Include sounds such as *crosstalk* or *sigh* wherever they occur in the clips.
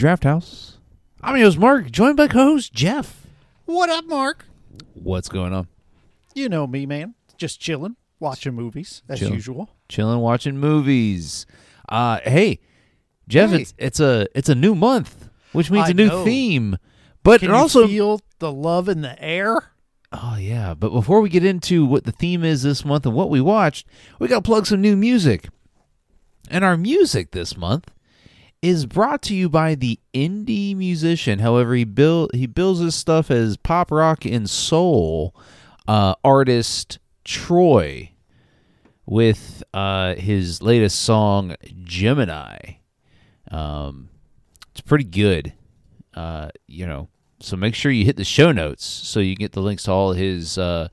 Welcome back to the movie Draft House. I'm your host Mark, joined by co-host Jeff. What up, Mark? What's going on? You know me, man. Just chilling, watching movies as Chilling. usual. Chilling, watching movies. Uh, hey, Jeff, Hey. it's it's a it's a new month, which means I a new know. theme. But Can it also, you feel the love in the air? oh yeah. But before we get into what the theme is this month and what we watched, we got to plug some new music. And our music this month is brought to you by the indie musician. However, he bill he bills his stuff as pop rock and soul uh, artist Troy with uh, his latest song Gemini. Um, it's pretty good, uh, you know. So make sure you hit the show notes so you get the links to all his uh,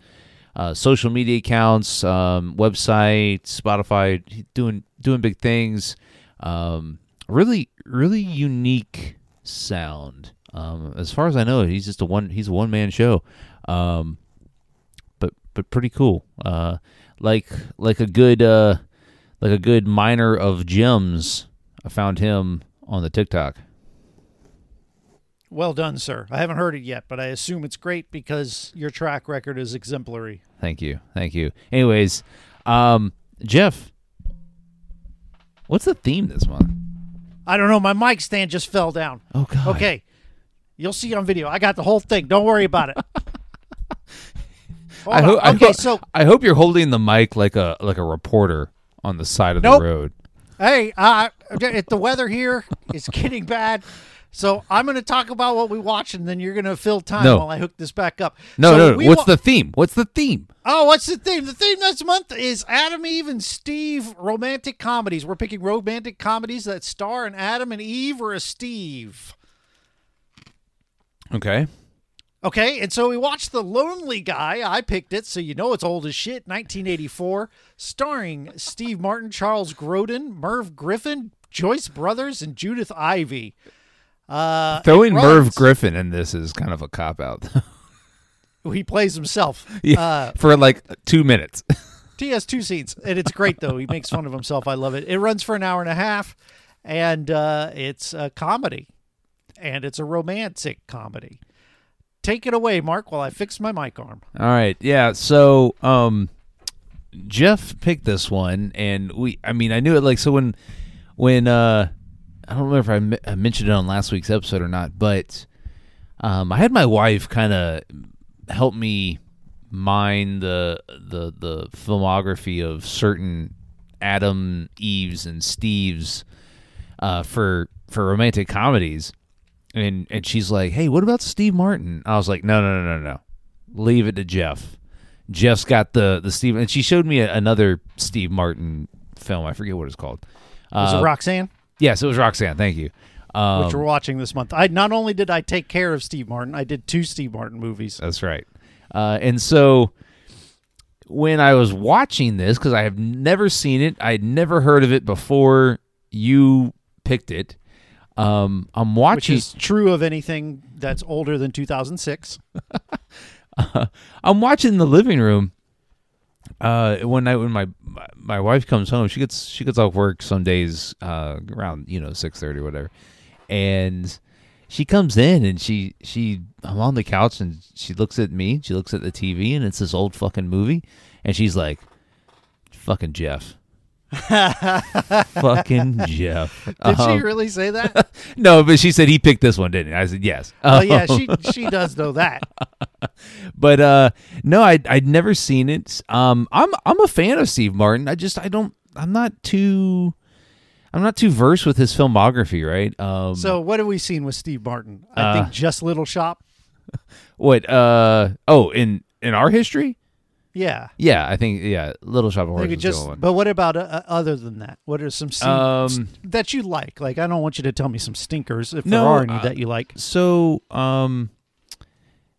uh, social media accounts, um, website, Spotify. Doing doing big things. Um, really, really unique sound. Um, as far as I know, he's just a one. He's a one man show. Um, but but pretty cool. Uh, like like a good uh, like a good miner of gems. I found him on the TikTok. Well done, sir. I haven't heard it yet, but I assume it's great because your track record is exemplary. Thank you, thank you. Anyways, um, Jeff, what's the theme this month? I don't know. My mic stand just fell down. Oh God. Okay. You'll see on video. I got the whole thing. Don't worry about it. *laughs* I, on. ho- I okay, ho- so I hope you're holding the mic like a like a reporter on the side of Nope. the road. Hey, uh, the weather here is getting bad. So I'm going to talk about what we watched, and then you're going to fill time No. while I hook this back up. No, So no, no. What's wa- the theme? What's the theme? Oh, what's the theme? The theme this month is Adam, Eve, and Steve romantic comedies. We're picking romantic comedies that star an Adam and Eve or a Steve. Okay. Okay, and so we watched The Lonely Guy. I picked it, so you know it's old as shit. 1984, starring Steve Martin, Charles Grodin, Merv Griffin, Joyce Brothers, and Judith Ivey. Uh, Throwing Merv Griffin in this is kind of a cop out. *laughs* He plays himself. yeah, Uh, for like two minutes. *laughs* He has two scenes, and it's great though. He makes fun of himself. I love it. It runs for an hour and a half, and uh, it's a comedy, and it's a romantic comedy. Take it away, Mark, while I fix my mic arm. All right. Yeah. So, um, Jeff picked this one, and we. I mean, I knew it. Like, so when, when uh, I don't remember if I, mentioned it on last week's episode or not, but um, I had my wife kind of help me mine the the the filmography of certain Adam, Eves, and Steves uh, for for romantic comedies, and and she's like, "Hey, what about Steve Martin?" I was like, "No, no, no, no, no, leave it to Jeff. Jeff's got the the Steve." And she showed me a, another Steve Martin film. I forget what it's called. Was Uh, it Roxanne, Yes, it was Roxanne. Thank you. Um, which we're watching this month? I not only did I take care of Steve Martin, I did two Steve Martin movies. That's right. Uh, and so when I was watching this, because I have never seen it, I had never heard of it before you picked it. Um, I'm Which watching. is true of anything that's older than 2006. *laughs* I'm watching the living room. Uh, one night when my my- wife comes home, she gets she gets off work some days uh, around you know six thirty whatever, and she comes in and she she I'm on the couch and she looks at me, she looks at the TV and it's this old fucking movie, and she's like, "Fucking Jeff." *laughs* fucking Jeff. Did Um, she really say that? *laughs* no, but she said he picked this one, didn't he? I said yes. well, yeah, Um, she she does know that. *laughs* but uh no i i'd never seen it um i'm i'm a fan of steve martin i just i don't i'm not too i'm not too versed with his filmography right um So, what have we seen with Steve Martin? I Uh, think just Little Shop. what uh oh in in our history Yeah. yeah i think yeah little shop of horrors is just, the but what about uh, uh, other than that? What are some scenes Um, that you like? Like, I don't want you to tell me some stinkers if No, there are any uh, that you like, so um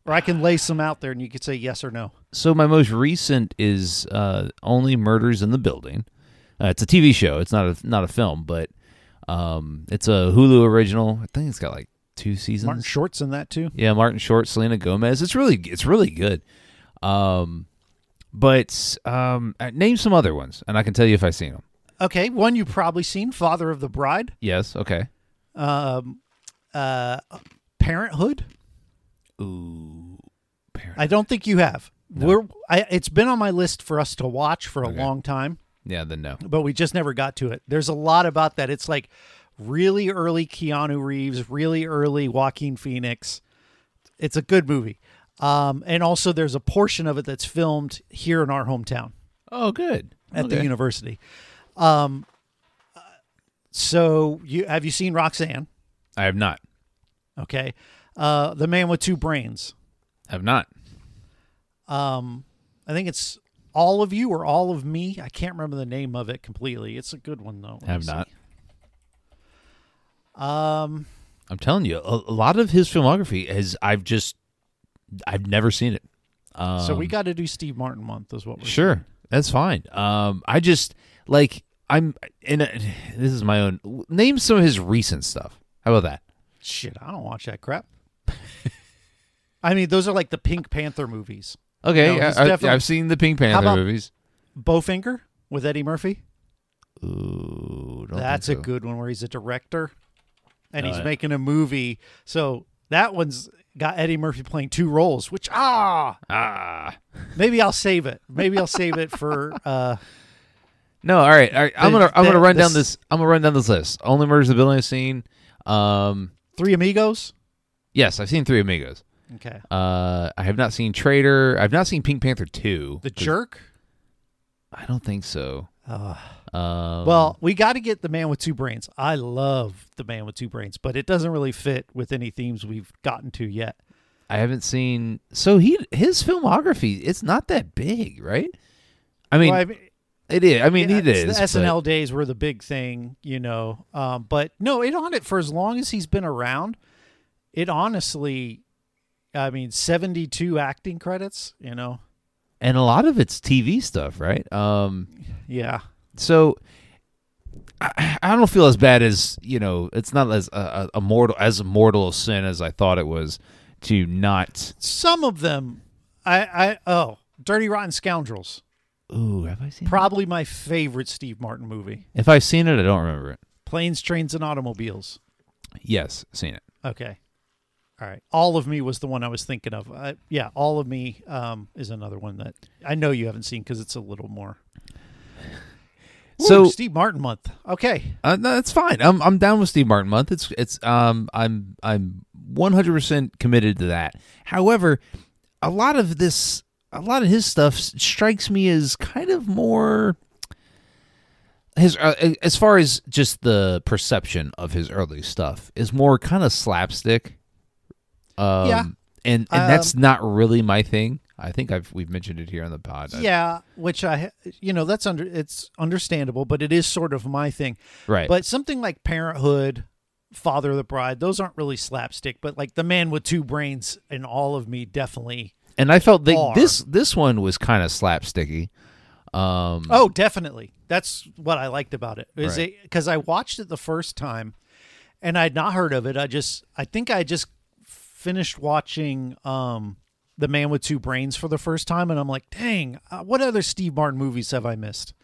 or I can lay some out there and you could say yes or no. so my most recent is uh only murders in the building uh, it's a tv show it's not a not a film but um it's a hulu original i think it's got like two seasons Martin Short's in that too. Yeah, Martin Short, Selena Gomez. It's really it's really good. Um, but um, uh, name some other ones, and I can tell you if I've seen them. Okay, one you've probably seen, Father of the Bride. Yes. Okay. Um, uh, Parenthood. Ooh, parent. I don't think you have. We're. I, it's been on my list for us to watch for a Okay. long time, yeah, then no. but we just never got to it. There's a lot about that. It's like really early Keanu Reeves, really early Joaquin Phoenix. It's a good movie. Um, and also there's a portion of it that's filmed here in our hometown. Oh, good. at the Okay. university. Um, uh, so you have you seen Roxanne? I have not. Okay, uh, the man with two brains. Have not. Um, I think it's all of you or all of me. I can't remember the name of it completely. It's a good one though. Let me Have see. not. Um, I'm telling you, a, a lot of his filmography is I've just I've never seen it. Um, so we got to do Steve Martin month, is what we're sure that's fine. Um, I just like I'm in. A, this is my own. Name some of his recent stuff. How about that? Shit, I don't watch that crap. *laughs* I mean, those are like the Pink Panther movies. Okay, No, I, I've seen the Pink Panther movies. Bowfinger with Eddie Murphy. Ooh, don't That's think a good one where he's a director and he's making a movie. So that one's got Eddie Murphy playing two roles, which ah, Ah, maybe I'll save it. Maybe I'll save it for *laughs* uh no. All right, all right. I'm The- gonna I'm the- gonna run down this- this. I'm gonna run down this list. Only Murders the Building I've seen. Um, Three Amigos. yes, I've seen Three Amigos. Okay. Uh, I have not seen Traitor. I've not seen Pink Panther two. The Jerk. I don't think so. Uh, Um, well, we got to get the man with two brains. I love the man with two brains, but it doesn't really fit with any themes we've gotten to yet. I haven't seen. So he his filmography. It's not that big, right? I mean, Well, I mean, it is. I mean, yeah, it is. The SNL days were the big thing, you know. Um, but no, it on it for as long as he's been around. It honestly, I mean, seventy-two acting credits. You know, and a lot of it's TV stuff, right? Um, yeah, so I, I don't feel as bad as you know. It's not as a, a, mortal as a mortal a sin as I thought it was to not. some of them. I, I oh, Dirty Rotten Scoundrels, Ooh, have I seen? probably my favorite Steve Martin movie. if I've seen it, I don't remember it. Planes, Trains, and Automobiles. Yes, seen it. Okay. All right. All of Me was the one I was thinking of. Uh, yeah, All of Me um, is another one that I know you haven't seen because it's a little more. So- Ooh, Steve Martin month. Okay. Uh, no, that's fine. I'm I'm down with Steve Martin month. It's it's um I'm I'm 100 percent committed to that. However, a lot of this, a lot of his stuff strikes me as kind of more his uh, as far as just the perception of his early stuff is more kind of slapstick. Um, Yeah. and and that's Um, not really my thing. I think I've we've mentioned it here on the pod. Yeah, which I, you know, that's under it's understandable, but it is sort of my thing. right. But something like Parenthood, Father of the Bride, those aren't really slapstick. But like the Man with Two Brains and All of Me, definitely. and I felt that this this one was kind of slapsticky. Um, Oh, definitely. That's what I liked about it. Is Right. it because I watched it the first time, and I'd not heard of it. I just, I think I just finished watching um, The Man with Two Brains for the first time, and I'm like, dang, uh, what other Steve Martin movies have I missed?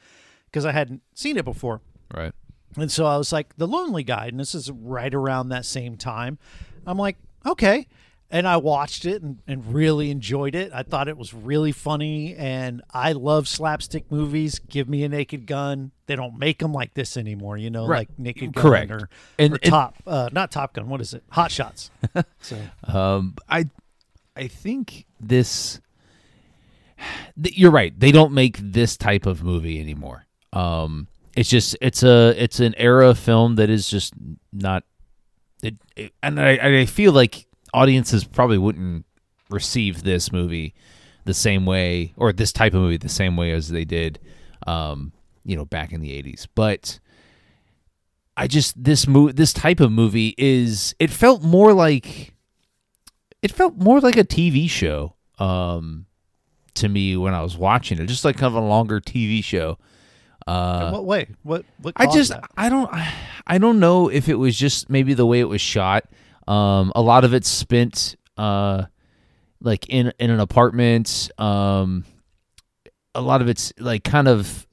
Because I hadn't seen it before. right. And so I was like, The Lonely Guy, and this is right around that same time. I'm like, okay. And I watched it and, and really enjoyed it. I thought it was really funny, and I love slapstick movies. Give me a Naked Gun. They don't make them like this anymore, you know, Right. like Naked Gun Correct. or, And- or and- Top, uh, not Top Gun. What is it? Hot Shots. *laughs* so Um, I, I think this. *sighs* th- You're right. They don't make this type of movie anymore. Um, it's just it's a it's an era of film that is just not. It, it and I I feel like audiences probably wouldn't receive this movie the same way or this type of movie the same way as they did, um, you know, back in the '80s. But I just this mo- this type of movie is it felt more like it felt more like a TV show um to me when I was watching it just like kind of a longer TV show uh in what way? What? What? I just that? I don't I don't know if it was just maybe the way it was shot um a lot of it's spent uh like in in an apartment um a lot of it's like kind of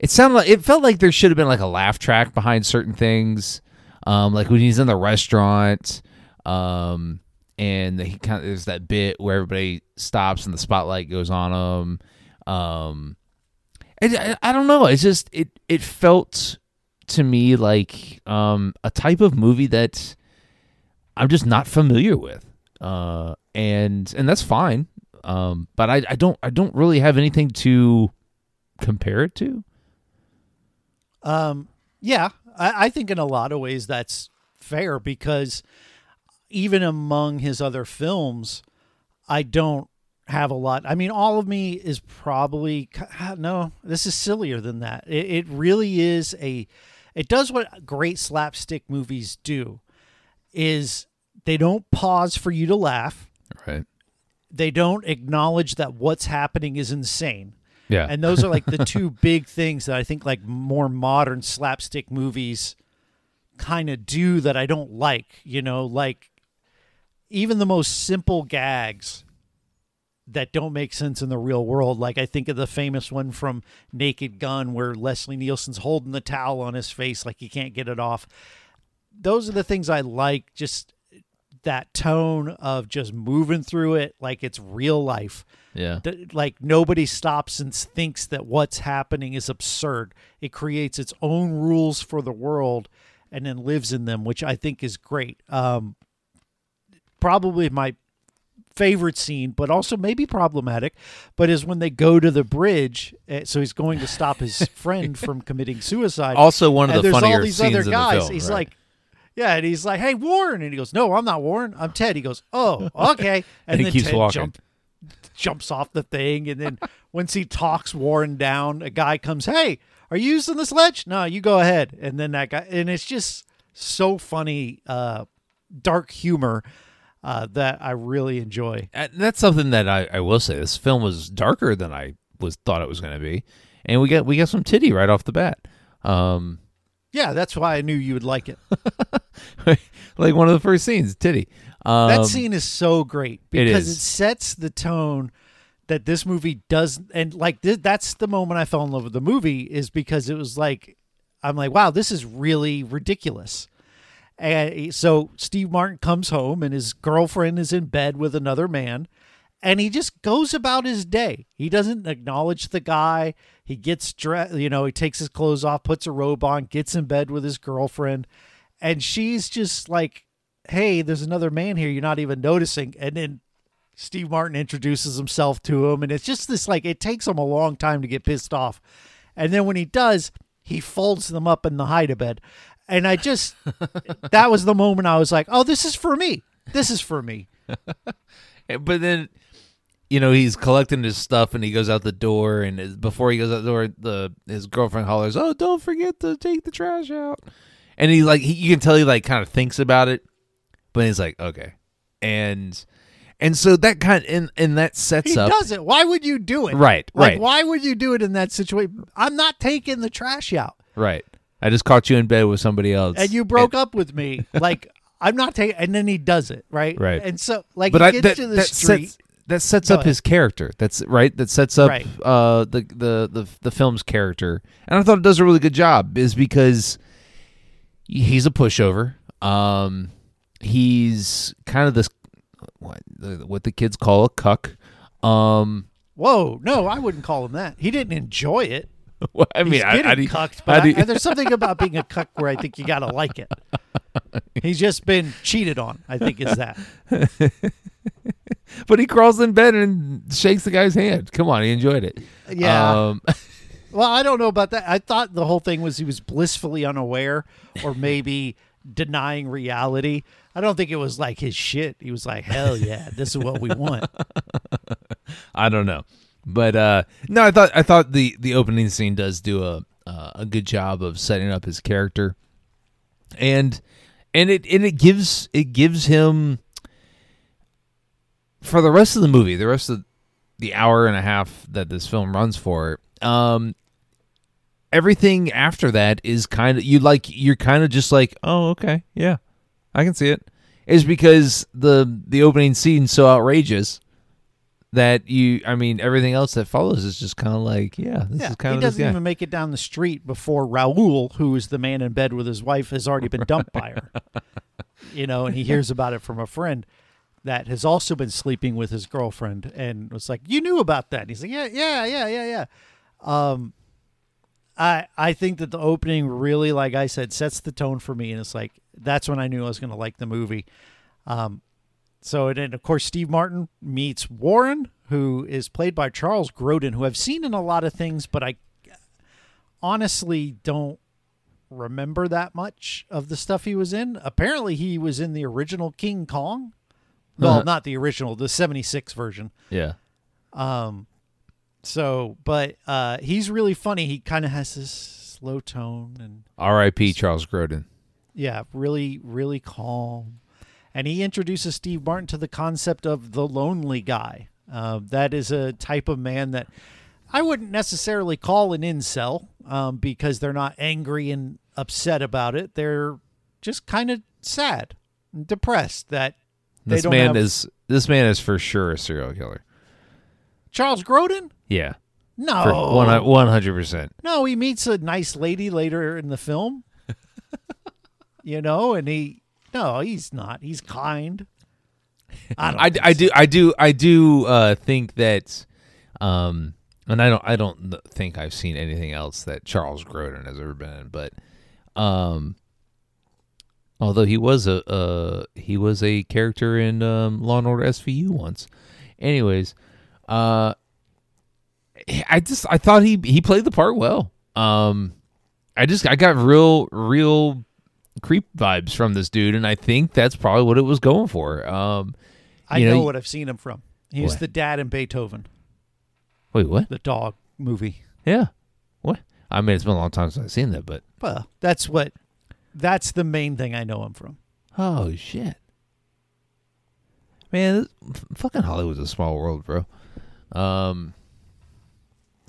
it sounded like it felt like there should have been like a laugh track behind certain things Um, like when he's in the restaurant, um, and he kind of there's that bit where everybody stops and the spotlight goes on him. Um, I, I don't know. It's just it it felt to me like um a type of movie that I'm just not familiar with. Uh, and and that's fine. Um, but I, I don't I don't really have anything to compare it to. Um, yeah, I, I think in a lot of ways that's fair because even among his other films, I don't have a lot. I mean, all of me is probably ah, no. This is sillier than that. It, it really is a. It does what great slapstick movies do, is they don't pause for you to laugh. Right. They don't acknowledge that what's happening is insane. Yeah. And those are like the *laughs* two big things that I think like more modern slapstick movies kind of do that I don't like, you know, like even the most simple gags that don't make sense in the real world. Like I think of the famous one from Naked Gun where Leslie Nielsen's holding the towel on his face like he can't get it off. Those are the things I like just that tone of just moving through it like it's real life. Yeah. Like nobody stops and thinks that what's happening is absurd. It creates its own rules for the world and then lives in them, which I think is great. Um, probably my favorite scene, but also maybe problematic, but is when they go to the bridge. eh, So he's going to stop his *laughs* friend from committing suicide. Also, one of and the there's funnier all these scenes other guys. film, he's right. like, yeah, and he's like, "Hey, Warren," and he goes, "No, I'm not Warren. I'm Ted." He goes, "Oh, *laughs* okay," And he then keeps Ted walking. Jump, jumps off the thing, and then once he talks Warren down, a guy comes, "Hey, are you using the sledge? No, you go ahead." And then that guy, and it's just so funny, uh, dark humor uh, that I really enjoy. And that's something that I, I will say. This film was darker than I was thought it was going to be, and we got we got some titty right off the bat. Um, Yeah, that's why I knew you would like it. *laughs* like one of the first scenes, titty. Um, that scene is so great because is. it sets the tone that this movie does and like th- that's the moment i fell in love with the movie is because it was like i'm like wow this is really ridiculous and so steve martin comes home and his girlfriend is in bed with another man and he just goes about his day he doesn't acknowledge the guy he gets dressed you know he takes his clothes off puts a robe on gets in bed with his girlfriend and she's just like hey, there's another man here you're not even noticing. And then Steve Martin introduces himself to him. And it's just this like, it takes him a long time to get pissed off. And then when he does, he folds them up in the hide a bed. And I just, that was the moment I was like, oh, this is for me. This is for me. *laughs* but then you know he's collecting his stuff and he goes out the door and his, before he goes out the door the his girlfriend hollers oh don't forget to take the trash out and he like he, you can tell he like kind of thinks about it but he's like okay and and so that kind and and that sets He up He does it. Why would you do it? Right, Like, right. why would you do it in that situation? I'm not taking the trash out. right i just caught you in bed with somebody else And you broke up with me. *laughs* Like, I'm not taking, and then he does it, right? Right. And so, like, but he I, gets that, to the that street. sets that sets Go up ahead. his character. That's right. That sets up Right. uh, the, the the the film's character, and I thought it does a really good job. Is because he's a pushover. Um, he's kind of this what the- what the kids call a cuck. Um, Whoa, no, I wouldn't call him that. He didn't enjoy it. *laughs* well, I mean, I, getting I, cucked, but I- there's something about being a cuck where I think you gotta like it. *laughs* He's just been cheated on. I think is that. *laughs* but he crawls in bed and shakes the guy's hand. Come on, he enjoyed it. Yeah. Um, Well, I don't know about that. I thought the whole thing was he was blissfully unaware, or maybe denying reality. I don't think it was like his shit. He was like, "Hell yeah, this is what we want." I don't know, but uh, no, I thought I thought the the opening scene does do a uh, a good job of setting up his character, and and it and it gives it gives him for the rest of the movie, the rest of the hour and a half that this film runs for. Um, everything after that is kind of you like you're kind of just like oh okay yeah I can see it is because the the opening scene's so outrageous that you. I mean, everything else that follows is just kind of like, yeah, this Yeah, is kind of he doesn't even make it down the street before Raoul, who is the man in bed with his wife, has already been dumped by her. You know, and he *laughs* hears about it from a friend that has also been sleeping with his girlfriend, and was like, "You knew about that?" And he's like, "Yeah, yeah, yeah, yeah, yeah." Um, I I think that the opening really, like I said, sets the tone for me, and it's like that's when I knew I was going to like the movie. Um, so and then of course Steve Martin meets Warren, who is played by Charles Grodin, who I've seen in a lot of things, but I honestly don't remember that much of the stuff he was in. Apparently, he was in the original King Kong. Well, Uh-huh. not the original, the '76 version. yeah. Um, so, but uh, he's really funny. He kind of has this slow tone and R.I.P. Charles Grodin. yeah, really, really calm. And he introduces Steve Martin to the concept of the lonely guy. Uh, that is a type of man that I wouldn't necessarily call an incel um, because they're not angry and upset about it. They're just kind of sad and depressed that they This man have- is this man is for sure a serial killer. Charles Grodin. Yeah, No, one hundred percent. No, he meets a nice lady later in the film. *laughs* you know, and he no, he's not. He's kind. *laughs* I. I, I do I do I do uh, think that, um, and I don't I don't think I've seen anything else that Charles Grodin has ever been in, but, um, although he was a uh he was a character in um, Law and Order SVU once. Anyways, uh, I just I thought he he played the part well. Um, I just I got real real creep vibes from this dude, and I think that's probably what it was going for. Um. I know, know, what I've seen him from. He's What? the dad in Beethoven, Wait, what? the dog movie. Yeah. What? I mean, it's been a long time since I've seen that, but Well, that's what. That's the main thing I know him from. oh shit, man, this, fucking Hollywood's a small world, bro. Um,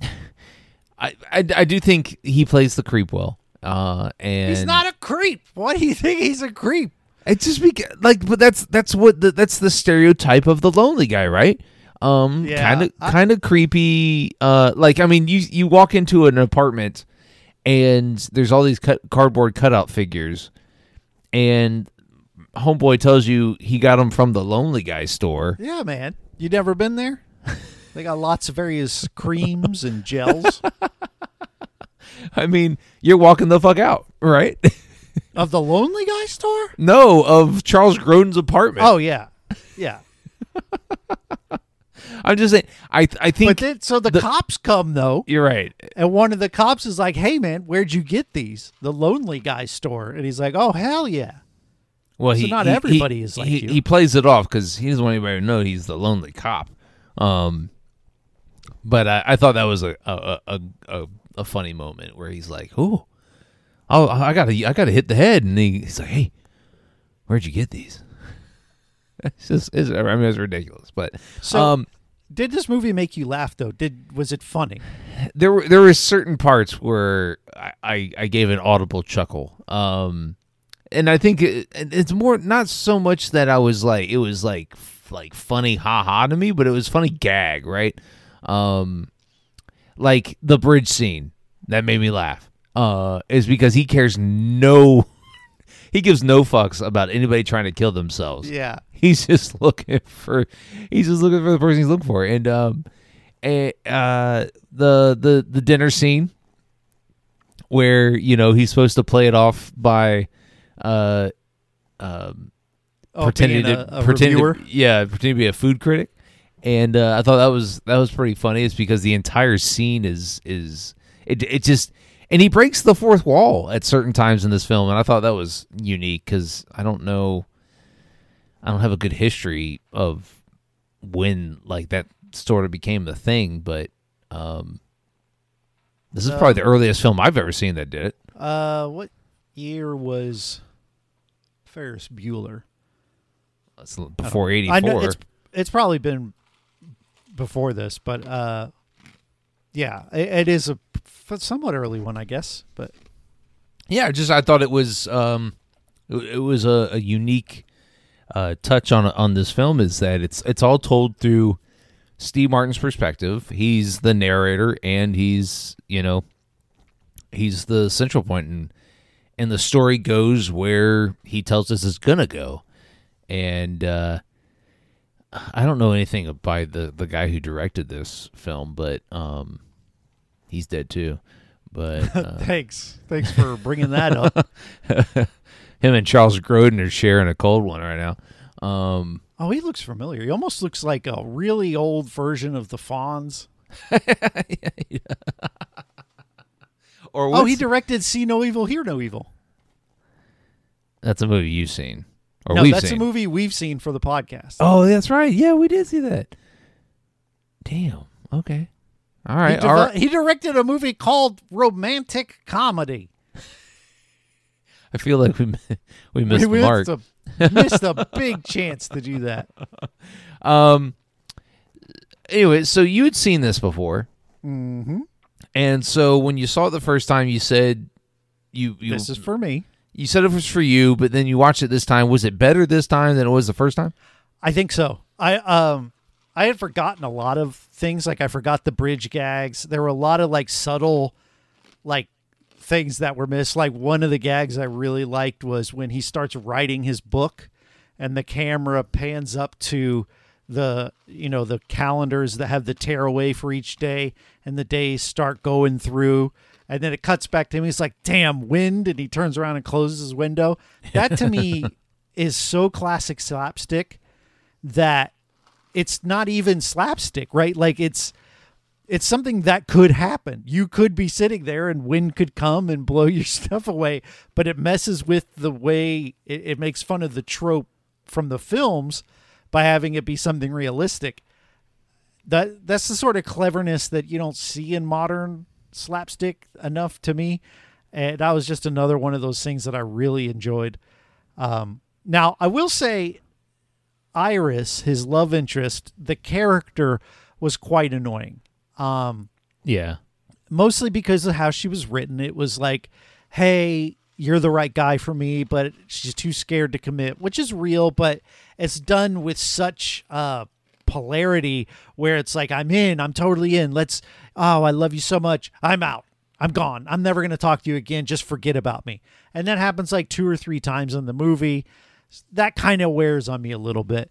*laughs* I, I I do think he plays the creep well. Uh, and he's not a creep. Why do you think he's a creep? It's just because, like, but that's that's what the, that's the stereotype of the lonely guy, right? Um, kind of kind of creepy. Uh, like, I mean, you you walk into an apartment and there's all these cut, cardboard cutout figures, and homeboy tells you he got them from the lonely guy store. Yeah, man. You never been there? they got lots of various creams and gels *laughs* I mean, you're walking the fuck out, right? *laughs* of the Lonely Guy store. no, of Charles Grodin's apartment. Oh yeah, yeah. *laughs* I'm just saying. I I think But then, so the, the- cops come though, you're right. and one of the cops is like, "Hey, man, where'd you get these? The Lonely Guy store." And he's like, "Oh, hell yeah." Well, So he not he- everybody he- is like he, you. He plays it off because he doesn't want anybody to know he's the lonely cop. Um, but I, I thought that was a a, a a a funny moment where he's like, "Oh, oh, I gotta I gotta hit the head," and he, he's like, "Hey, where'd you get these?" *laughs* It's just, it's, I mean, it's ridiculous, but So- um, Did this movie make you laugh though? Did was it funny? there were there were certain parts where I, I, I gave an audible chuckle. Um, and I think it, it's more not so much that I was like it was like like funny ha ha to me, but it was funny gag, right? Um, like the bridge scene that made me laugh. Uh, is because he cares no, *laughs* he gives no fucks about anybody trying to kill themselves Yeah. he's just *laughs* looking for he's just looking for the person he's looking for and um and, uh the the the dinner scene where you know he's supposed to play it off by uh um Oh, pretending being to a, a pretending to, yeah pretending to be a food critic and uh, I thought that was that was pretty funny it's because the entire scene is is it it just and he breaks the fourth wall at certain times in this film and I thought that was unique cuz I don't know I don't have a good history of when like that sort of became the thing, but um, this is probably the earliest film I've ever seen that did it. Uh, what year was Ferris Bueller? It's before eighty I know it's it's probably been before this, but uh, yeah, it, it is a somewhat early one, I guess. But Yeah, just I thought it was um, it, was a, a unique uh, touch on on this film is that it's it's all told through Steve Martin's perspective. He's the narrator, and he's you know he's the central point, and and the story goes where he tells us it's gonna go. And uh, I don't know anything by the the guy who directed this film, but um, he's dead too. But *laughs* uh, Thanks. Thanks for bringing that up. *laughs* him and Charles Grodin are sharing a cold one right now. Um, Oh, he looks familiar. He almost looks like a really old version of the Fonz. *laughs* or Oh, he directed See No Evil, Hear No Evil. that's a movie you've seen or no, that's seen. a movie we've seen for the podcast. Oh, that's right. Yeah, we did see that. Damn. Okay. All he, right. all right. he directed a movie called Romantic Comedy. I feel like we *laughs* we missed we mark. missed a, missed a big chance to do that. *laughs* Um. Anyway, so you had seen this before, hmm and so when you saw it the first time, you said you you This is for me. You said it was for you, but then you watched it this time. Was it better this time than it was the first time? I think so. I um I had forgotten a lot of things. Like I forgot the bridge gags. There were a lot of like subtle like things that were missed. Like one of the gags I really liked was when he starts writing his book and the camera pans up to the you know the calendars that have the tearaway for each day and the days start going through and then it cuts back to him he's like damn wind and he turns around and closes his window that to me *laughs* is so classic slapstick that it's not even slapstick, right? Like it's it's something that could happen. You could be sitting there and wind could come and blow your *laughs* stuff away, but it messes with the way it, it makes fun of the trope from the films by having it be something realistic. That that's the sort of cleverness that you don't see in modern slapstick enough to me. And that was just another one of those things that I really enjoyed. Um, now I will say Iris, his love interest, the character was quite annoying. Um, Yeah. mostly because of how she was written. It was like, hey, you're the right guy for me, but she's too scared to commit, which is real, but it's done with such uh, polarity where it's like, I'm in, I'm totally in. Let's, oh, I love you so much. I'm out. I'm gone. I'm never going to talk to you again. Just forget about me. And that happens like two or three times in the movie. That kind of wears on me a little bit.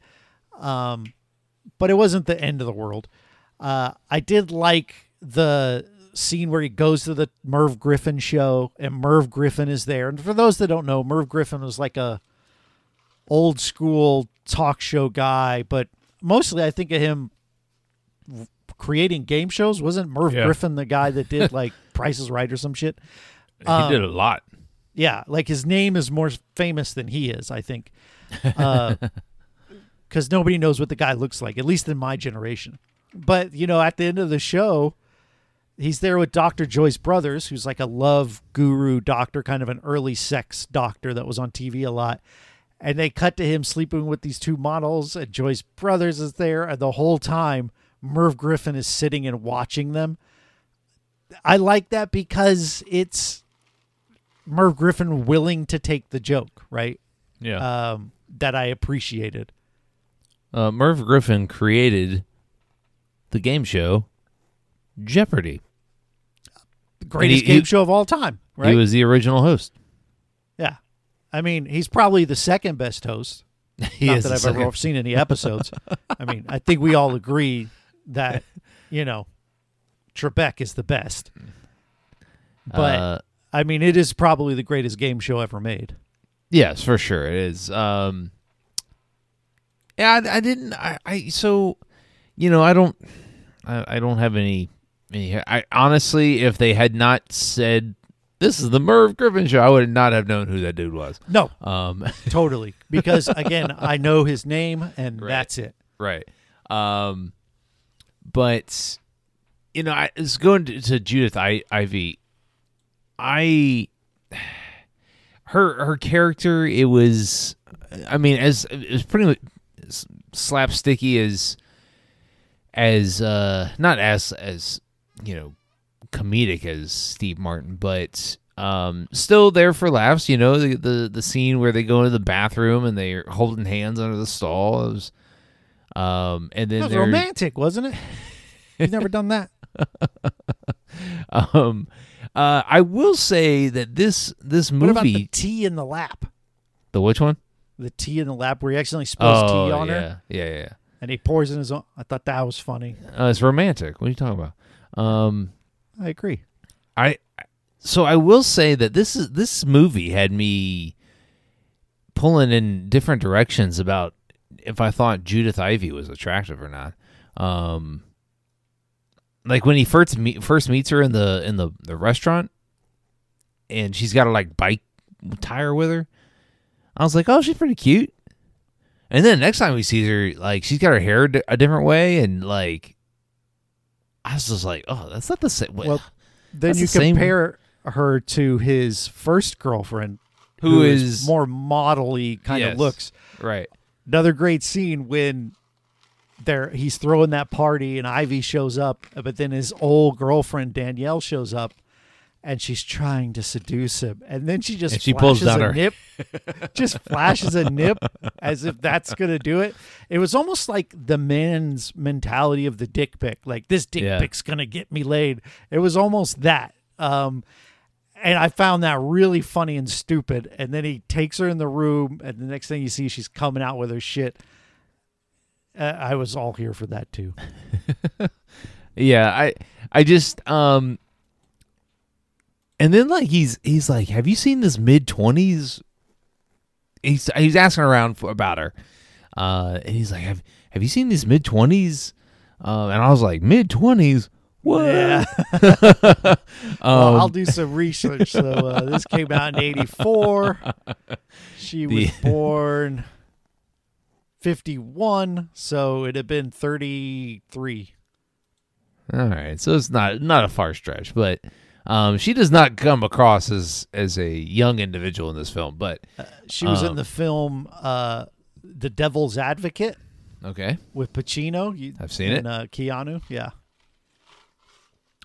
Um, but it wasn't the end of the world. Uh, I did like the scene where he goes to the Merv Griffin show and Merv Griffin is there. And for those that don't know, Merv Griffin was like a old school talk show guy, but mostly I think of him creating game shows. Wasn't Merv Yeah. Griffin the guy that did like *laughs* Price is Right or some shit? Um, he did a lot. Yeah, like his name is more famous than he is, I think. *laughs* Because nobody knows what the guy looks like, at least in my generation. But, you know, at the end of the show, he's there with Dr. Joyce Brothers, who's like a love guru doctor, kind of an early sex doctor that was on TV a lot. And they cut to him sleeping with these two models, and Joyce Brothers is there. And the whole time, Merv Griffin is sitting and watching them. I like that because it's Merv Griffin willing to take the joke, right? Yeah. Um, that I appreciated. Uh, Merv Griffin created the game show Jeopardy. The greatest he- game he- show of all time, right? He was the original host. yeah. I mean, he's probably the second best host. *laughs* He Not that I've second- ever *laughs* seen any episodes. I mean, I think we all agree that, *laughs* you know, Trebek is the best. But Uh, I mean, it is probably the greatest game show ever made. Yes, for sure it is. Um, yeah, I, I didn't. I, I so, you know, I don't. I, I don't have any. any I honestly, if they had not said this is the Merv Griffin show, I would not have known who that dude was. No, Um, *laughs* totally. Because again, I know his name and Right. that's it. right. Um, but you know, I was going to, to Judith I, Ivey. I her her character it was i mean as it was pretty much slapsticky as as uh not as as you know comedic as steve martin but um still there for laughs you know the the, the scene where they go into the bathroom and they're holding hands under the stall it was Um, and then That was romantic, wasn't it? *laughs* You've never done that. *laughs* um, uh, I will say that this this What about the movie, tea in the lap? the which one? The tea in the lap where he accidentally spills tea on Oh, yeah, her yeah, yeah. and he pours in his own. I thought that was funny. Uh, it's romantic. What are you talking about? Um, I agree. I so I will say that this is this movie had me pulling in different directions about if I thought Judith Ivey was attractive or not. Um, like when he first meet, first meets her in the in the, the restaurant, and she's got a like bike tire with her. I was like, oh, she's pretty cute. And then next time we see her, like she's got her hair a different way, and like I was just like, oh, that's not the same. Way. Well, then That's you the same- compare her to his first girlfriend, Who is- more modelly kind Yes. of looks. right. Another great scene when there he's throwing that party and Ivey shows up, but then his old girlfriend Danielle shows up. And she's trying to seduce him, and then she just And she pulls flashes down a her- nip, *laughs* just flashes a nip as if that's gonna do it. It was almost like the man's mentality of the dick pic, like this dick Yeah. pic's gonna get me laid. It was almost that, um, and I found that really funny and stupid. And then he takes her in the room, and the next thing you see, she's coming out with her shit. Uh, I was all here for that too. *laughs* Yeah, I I just um and then like he's he's like, "Have you seen this mid 20s?" He's he's asking around for, about her. Uh and he's like, "Have have you seen these mid 20s?" Um and I was like, "Mid 20s? What?" Yeah. um, *laughs* well, I'll do some research. So uh, this came out in '84. She was The- *laughs* born '51, so it had been 33. All right. So it's not not a far stretch, but um she does not come across as as a young individual in this film, but She was in Um, the film uh, "The Devil's Advocate" okay. with Pacino. You, I've seen and, it. Uh, Keanu. Yeah,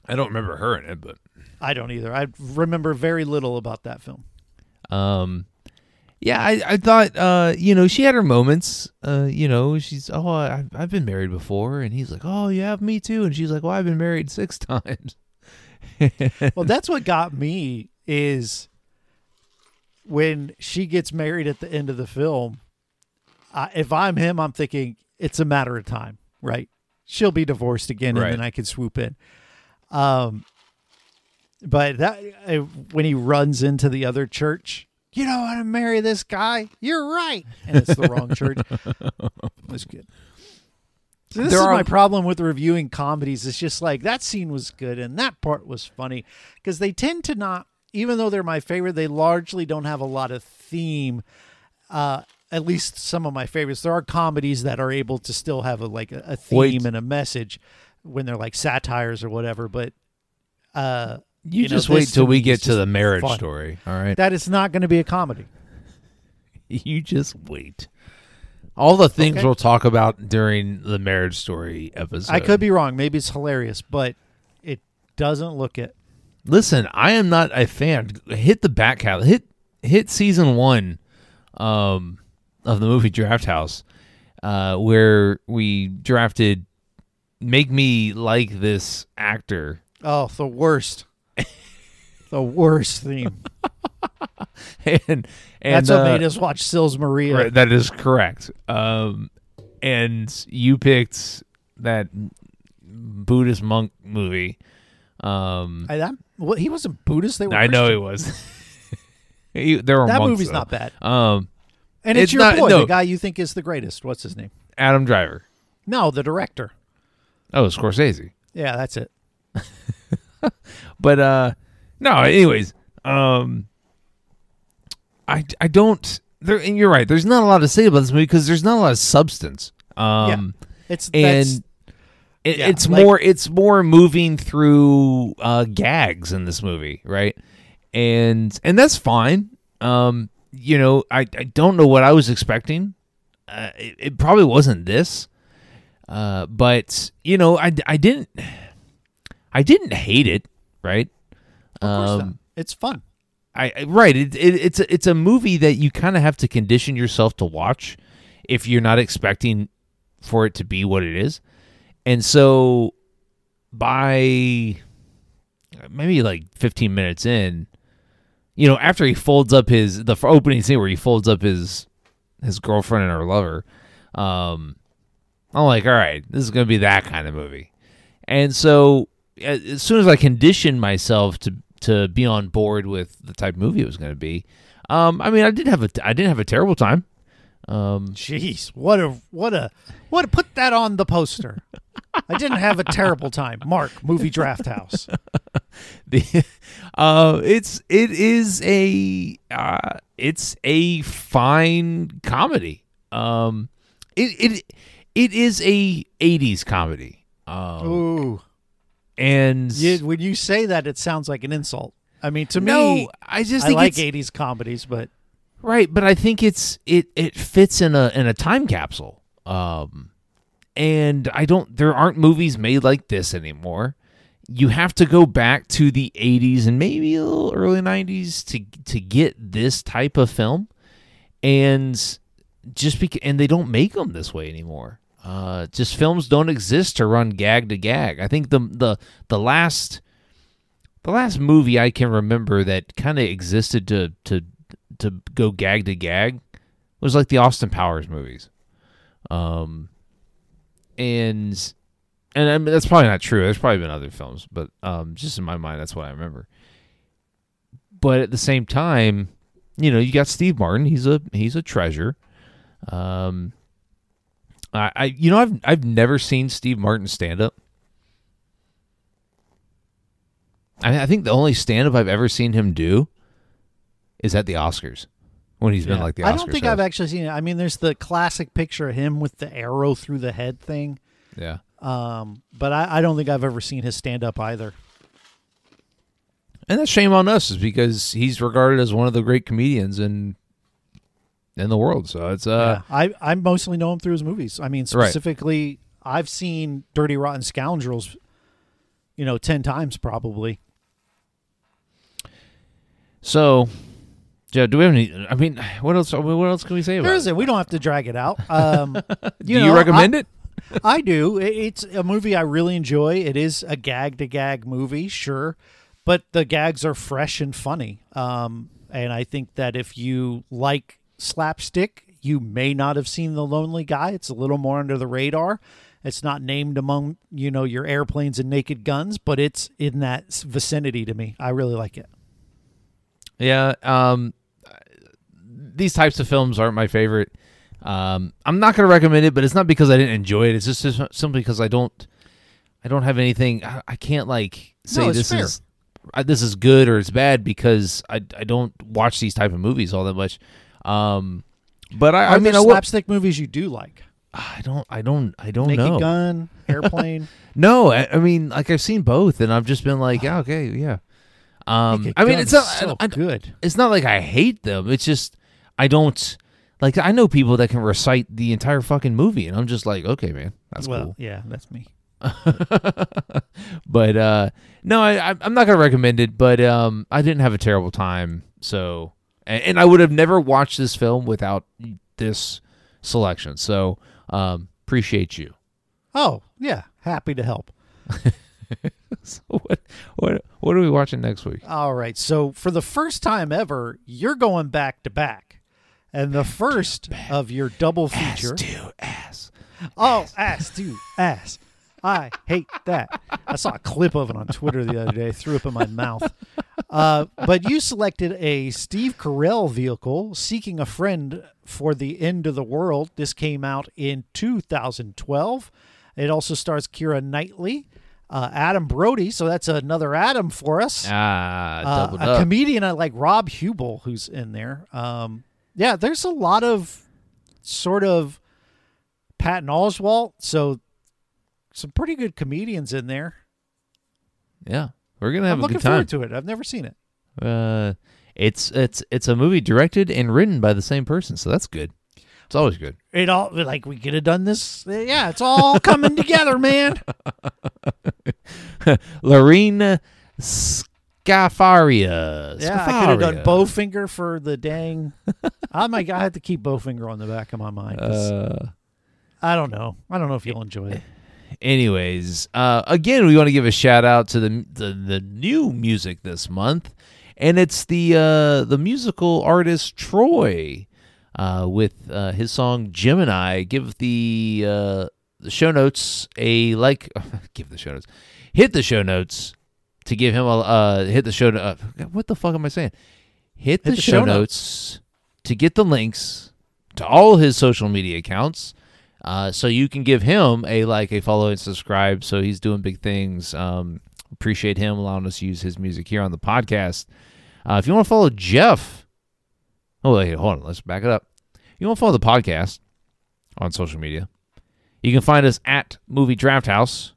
I don't remember her in it, but I don't either. I remember very little about that film. Um, yeah, I, I thought, uh, you know, she had her moments. Uh, you know, she's, oh, I, I've been married before. And he's like, oh, yeah, me too. And she's like, well, I've been married six *laughs* times. *laughs* well, that's what got me is when she gets married at the end of the film. I if I'm him, I'm thinking it's a matter of time, right? She'll be divorced again, Right. and then I can swoop in. Um, but that uh, when he runs into the other church, you don't want to marry this guy. You're right, and it's the wrong church. *laughs* That's good. So this There is are- my problem with reviewing comedies. It's just like that scene was good and that part was funny because they tend to not, even though they're my favorite, they largely don't have a lot of theme. Uh, at least some of my favorites. There are comedies that are able to still have a like a, a theme Wait. and a message when they're like satires or whatever. But uh, You, You know, just wait till we get to the marriage fun. story. All right. that is not going to be a comedy. *laughs* you just wait. All the things Okay. we'll talk about during the marriage story episode. I could be wrong. Maybe it's hilarious, but it doesn't look it. Listen, I am not a fan. Hit the back catalog. Hit hit season one um, of the movie Draft House, uh, where we drafted "Make Me Like This Actor," Oh, the worst. The worst theme. *laughs* and and That's what uh, made us watch Sils Maria. Right, that is correct. Um, and you picked that Buddhist monk movie. Um, I, that, well, he wasn't Buddhist. They were. I know he was. *laughs* He- there were that monks, movie's though. not bad. Um, And it's, It's your not- boy, no. the guy you think is the greatest. What's his name? Adam Driver. No, the director. Oh, Scorsese. Yeah, that's it. *laughs* But uh no, anyways, um I I don't there and you're right. There's not a lot to say about this movie because there's not a lot of substance. Um It's and it, yeah, it's like- more it's more moving through uh gags in this movie, right? And and that's fine. Um you know, I I don't know what I was expecting. Uh, it, it probably wasn't this. Uh but you know, I I didn't I didn't hate it, right? Of course um, not. It's fun. I I- right. It, it, it's a, it's a movie that you kind of have to condition yourself to watch if you're not expecting for it to be what it is. And so by maybe like 15 minutes in, you know, after he folds up his the opening scene where he folds up his his girlfriend and her lover, um, I'm like, all right, this is gonna be that kind of movie. And so as soon as I conditioned myself to to be on board with the type of movie it was going to be, um, I mean, I did have a I didn't have a terrible time. Um, Jeez, what a what a what a, put that on the poster. I didn't have a terrible time. Mark, movie draft house. *laughs* the uh, it's it is a uh, it's a fine comedy. Um, it it it is a '80s comedy. Um, Ooh, and you, when you say that, it sounds like an insult. I mean, to no, me, I just I think like '80s comedies, but Right, but I think it's it it fits in a in a time capsule. Um and I don't there aren't movies made like this anymore. You have to go back to the 80s and maybe a little early 90s to to get this type of film. And just because and they don't make them this way anymore. Uh just films don't exist to run gag to gag. I think the the the last the last movie I can remember that kind of existed to to to go gag to gag was like the Austin Powers movies. Um, and and I mean, that's probably not true. There's probably been other films, but um, just in my mind, that's what I remember. But at the same time, you know, you got Steve Martin. He's a he's a treasure. Um, I, I you know I've I've never seen Steve Martin stand up. I, I think the only stand up I've ever seen him do is at the Oscars when he's been like the Oscars. I don't think host. I've actually seen it. I mean, there's the classic picture of him with the arrow through the head thing, Yeah. um, but I, I don't think I've ever seen his stand up either. And that's shame on us is because he's regarded as one of the great comedians in in the world. So it's uh yeah. I I mostly know him through his movies. I mean, Right. specifically, I've seen Dirty Rotten Scoundrels, you know, ten times probably. so Joe, do we have any I mean, what else what else can we say about There it? is it. We don't have to drag it out. *laughs* Um, Do you recommend it? I do. It's a movie I really enjoy. It is a gag to gag movie, sure, but the gags are fresh and funny. Um, and I think that if you like slapstick, you may not have seen The Lonely Guy. It's a little more under the radar. It's not named among you know your airplanes and Naked Guns, but it's in that vicinity to me. I really like it. Yeah, um these types of films aren't my favorite. Um I'm not going to recommend it, but it's not because I didn't enjoy it. It's just, just simply because I don't I don't have anything I, I can't like say No, this fair. is I, this is good or it's bad because I I don't watch these type of movies all that much. Um but I, Are I mean there I, slapstick movies you do like? I don't I don't I don't Naked know. Gun, *laughs* Airplane. No, I, I mean like I've seen both and I've just been like, yeah, okay, yeah. Um Naked I mean it's not so I, I, good. it's not like I hate them. It's just I don't like I know people that can recite the entire fucking movie and I'm just like, okay, man, that's well, cool. yeah, that's me. *laughs* but uh no, I I- I'm not going to recommend it, but um I didn't have a terrible time. So and, and I would have never watched this film without this selection. So um appreciate you. Oh, yeah. Happy to help. *laughs* So what what what are we watching next week? All right. So, for the first time ever, you're going back to back. And the first of your double feature. Ass to ass. Oh, ass to *laughs* ass. I hate that. I saw a clip of it on Twitter the other day. Threw up in my mouth. Uh, but you selected a Steve Carell vehicle, Seeking a Friend for the End of the World. This came out in 2012. It also stars Keira Knightley, uh, Adam Brody. So that's another Adam for us. Ah, Uh, a up. comedian uh, like Rob Huebel who's in there. Um, yeah, there's a lot of sort of Patton Oswalt. So some pretty good comedians in there. yeah. We're going to have I'm a looking good time. forward to it. I've never seen it. Uh, it's it's it's a movie directed and written by the same person, so that's good. It's always good. It all like we could have done this. Yeah, it's all coming together, man. *laughs* Lorena Scafaria. Yeah, I could have done Bowfinger for the dang. my god, I had to keep Bowfinger on the back of my mind. 'cause Uh, I don't know. I don't know if you'll enjoy it. Anyways, uh, again, we want to give a shout out to the, the the new music this month, and it's the uh, the musical artist Troy uh, with uh, his song Gemini. Give the uh, the show notes a like. *laughs* give the show notes. Hit the show notes to give him a uh, hit the show. Uh, what the fuck am I saying? Hit the, Hit the show, show notes to get the links to all his social media accounts. Uh, so you can give him a like, a follow, and subscribe. So he's doing big things. Um, appreciate him allowing us to use his music here on the podcast. Uh, if you want to follow Jeff, oh hold on, let's back it up. You want to follow the podcast on social media? You can find us at Movie Draft House.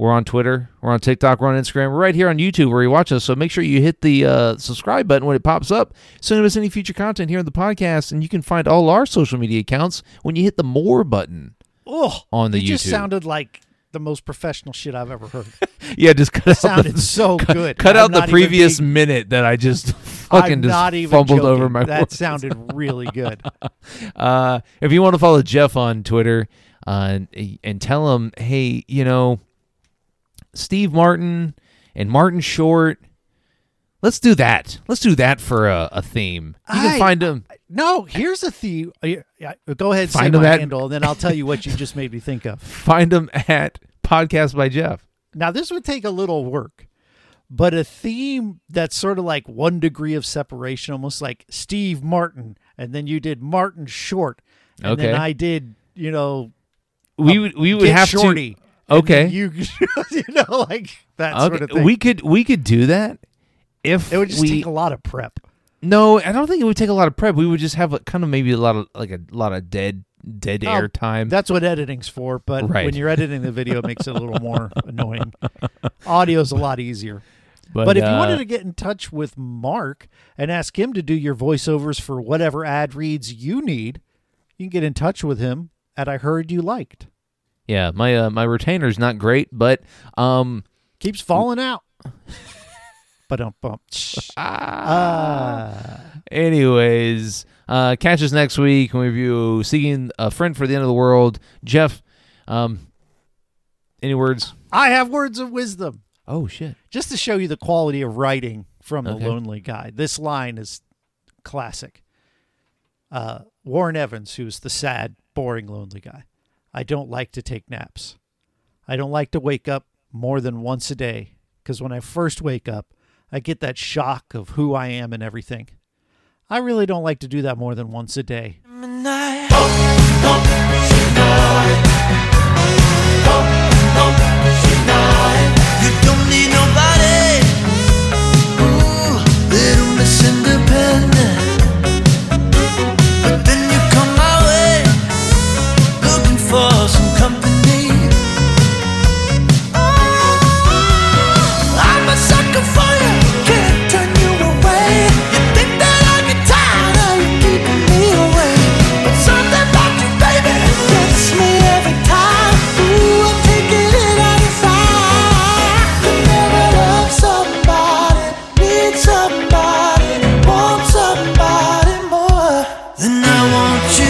We're on Twitter, we're on TikTok, we're on Instagram, we're right here on YouTube where you watch us. So make sure you hit the uh, subscribe button when it pops up so you miss any future content here on the podcast. And you can find all our social media accounts when you hit the more button. Oh, On the you just sounded like the most professional shit I've ever heard. *laughs* Yeah, just cut out sounded the, so cut, good. Cut I'm out the previous being- minute that I just *laughs* fucking I'm just not even fumbled joking. over my That words. sounded really good. *laughs* Uh, if you want to follow Jeff on Twitter uh, and, and tell him, hey, you know, Steve Martin and Martin Short, let's do that. Let's do that for a, a theme. You can I- find them. No, here's a theme. uh, Go ahead, Find say them my at- handle, and then I'll tell you what you just made me think of. *laughs* Find them at Podcast by Jeff. Now, this would take a little work, but a theme that's sort of like one degree of separation, almost like Steve Martin, and then you did Martin Short, and then I did, you know, We would we would have Shorty. to. Okay. you, *laughs* you know, like that Okay, sort of thing. we could we could do that if it would just we take a lot of prep. No, I don't think it would take a lot of prep. We would just have kind of maybe a lot of like a lot of dead dead Oh, air time. That's what editing's for. But Right. when you're editing the video, it makes it a little more *laughs* annoying. Audio's a lot easier. but, But if you uh, wanted to get in touch with Mark and ask him to do your voiceovers for whatever ad reads you need, you can get in touch with him at I heard you liked. Yeah, my uh, my retainer's not great, but um, Keeps falling out. but um bump. Ah. anyways, uh, catch us next week when we review "Seeking a Friend for the End of the World." Jeff, um, any words? I have words of wisdom. Oh shit! Just to show you the quality of writing from the lonely guy. This line is classic. Uh, Warren Evans, who's the sad, boring, lonely guy. I don't like to take naps. I don't like to wake up more than once a day because when I first wake up, I get that shock of who I am and everything. I really don't like to do that more than once a day. I want you.